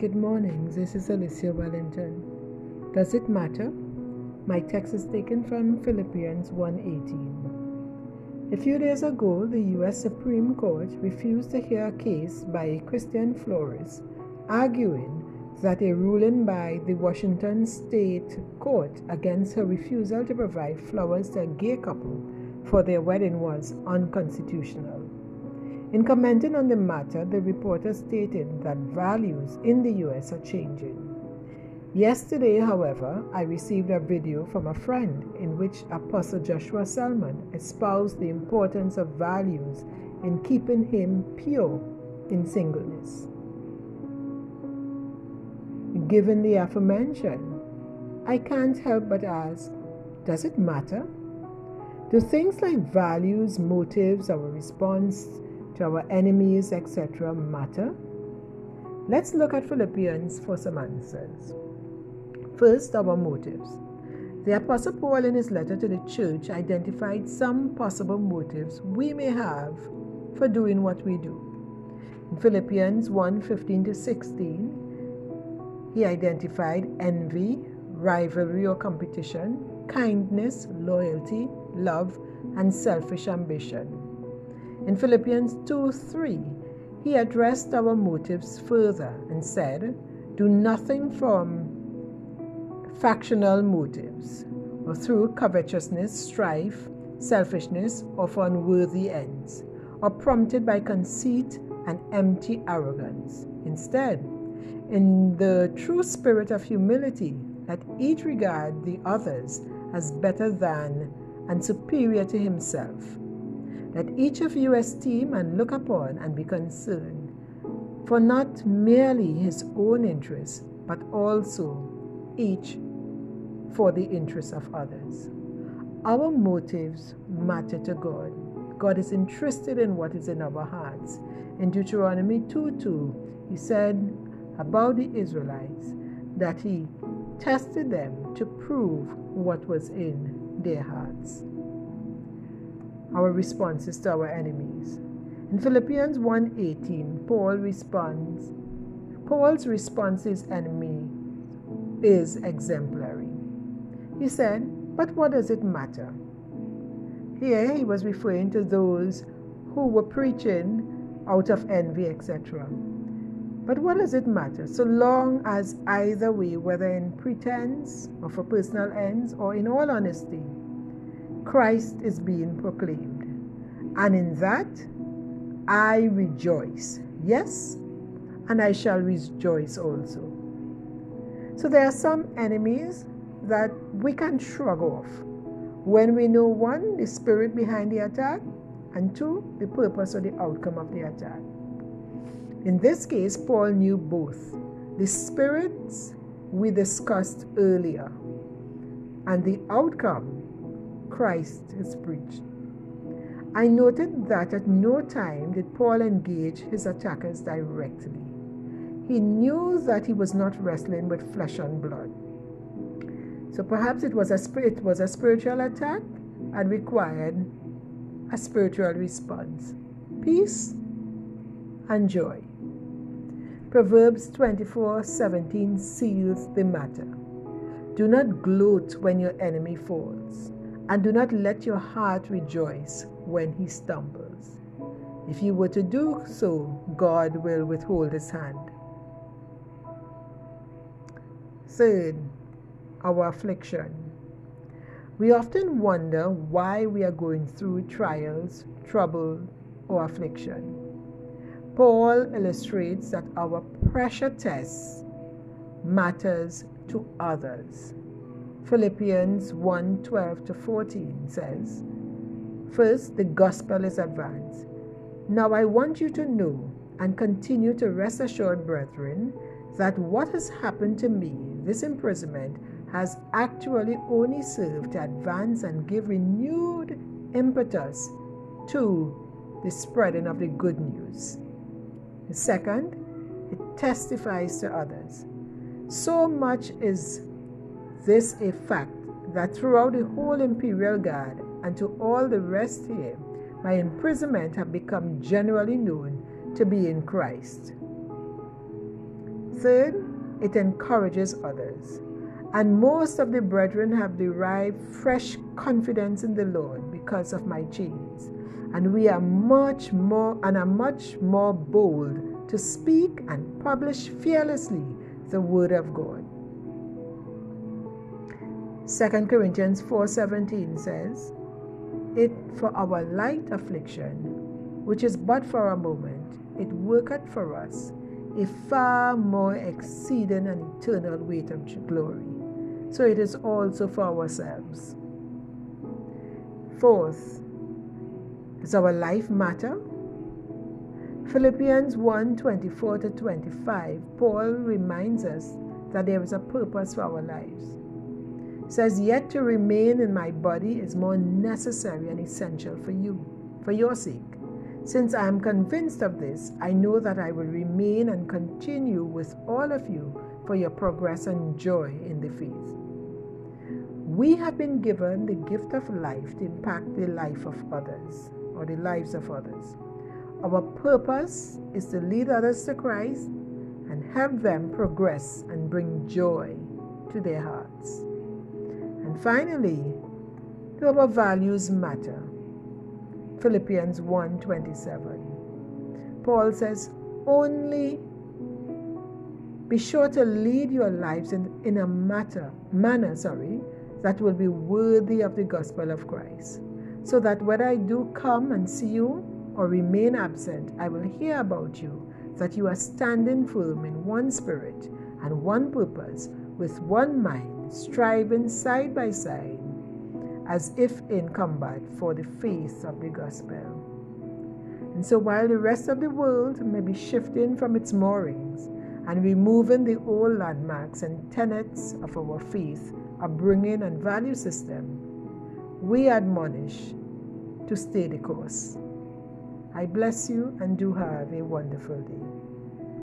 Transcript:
Good morning. This is Alicia Wellington. Does it matter? My text is taken from Philippians 1:18. A few days ago, the US Supreme Court refused to hear a case by Christian Flores arguing that a ruling by the Washington State Court against her refusal to provide flowers to a gay couple for their wedding was unconstitutional. In commenting on the matter, the reporter stated that values in the US are changing. Yesterday, however, I received a video from a friend in which Apostle Joshua Selman espoused the importance of values in keeping him pure in singleness. Given the aforementioned, I can't help but ask does it matter? Do things like values, motives, our response to our enemies, etc., matter? Let's look at Philippians for some answers. First, our motives. The Apostle Paul, in his letter to the church, identified some possible motives we may have for doing what we do. In Philippians 1 15 to 16, he identified envy, rivalry or competition, kindness, loyalty, love, and selfish ambition. In Philippians 2 3, he addressed our motives further and said, Do nothing from factional motives or through covetousness, strife, selfishness, or for unworthy ends, or prompted by conceit and empty arrogance. Instead, in the true spirit of humility, let each regard the others as better than and superior to himself let each of you esteem and look upon and be concerned for not merely his own interests, but also each for the interests of others. Our motives matter to God. God is interested in what is in our hearts. In Deuteronomy 2 2, he said about the Israelites that he tested them to prove what was in their hearts our responses to our enemies. In Philippians 1:18, Paul responds Paul's response to his enemy is exemplary. He said, "But what does it matter?" Here he was referring to those who were preaching out of envy, etc. But what does it matter? So long as either way, whether in pretense or for personal ends or in all honesty, Christ is being proclaimed. And in that I rejoice. Yes, and I shall rejoice also. So there are some enemies that we can shrug off when we know one, the spirit behind the attack, and two, the purpose or the outcome of the attack. In this case, Paul knew both the spirits we discussed earlier and the outcome Christ is preached. I noted that at no time did Paul engage his attackers directly. He knew that he was not wrestling with flesh and blood. So perhaps it was a spirit was a spiritual attack and required a spiritual response. Peace and joy. Proverbs 24:17 seals the matter. Do not gloat when your enemy falls and do not let your heart rejoice when he stumbles. If you were to do so, God will withhold his hand. Third, our affliction. We often wonder why we are going through trials, trouble, or affliction. Paul illustrates that our pressure tests matters to others. Philippians 1 12 to 14 says, First, the gospel is advanced. Now I want you to know and continue to rest assured, brethren, that what has happened to me, this imprisonment, has actually only served to advance and give renewed impetus to the spreading of the good news. Second, it testifies to others. So much is this a fact that throughout the whole imperial guard and to all the rest here, my imprisonment have become generally known to be in Christ. Third, it encourages others. And most of the brethren have derived fresh confidence in the Lord because of my chains. And we are much more and are much more bold to speak and publish fearlessly the word of God. 2 Corinthians 4:17 says, "It for our light affliction, which is but for a moment, it worketh for us a far more exceeding and eternal weight of glory." So it is also for ourselves. Fourth, does our life matter? Philippians 1 24 to 25, Paul reminds us that there is a purpose for our lives. Says, Yet to remain in my body is more necessary and essential for you, for your sake. Since I am convinced of this, I know that I will remain and continue with all of you for your progress and joy in the faith. We have been given the gift of life to impact the life of others or the lives of others. Our purpose is to lead others to Christ and help them progress and bring joy to their hearts. Finally, our values matter? Philippians 1:27. Paul says, "Only be sure to lead your lives in, in a matter, manner, sorry, that will be worthy of the gospel of Christ, so that when I do come and see you, or remain absent, I will hear about you that you are standing firm in one spirit and one purpose, with one mind, striving side by side, as if in combat for the faith of the gospel. And so, while the rest of the world may be shifting from its moorings and removing the old landmarks and tenets of our faith, upbringing, and value system, we admonish to stay the course. I bless you and do have a wonderful day.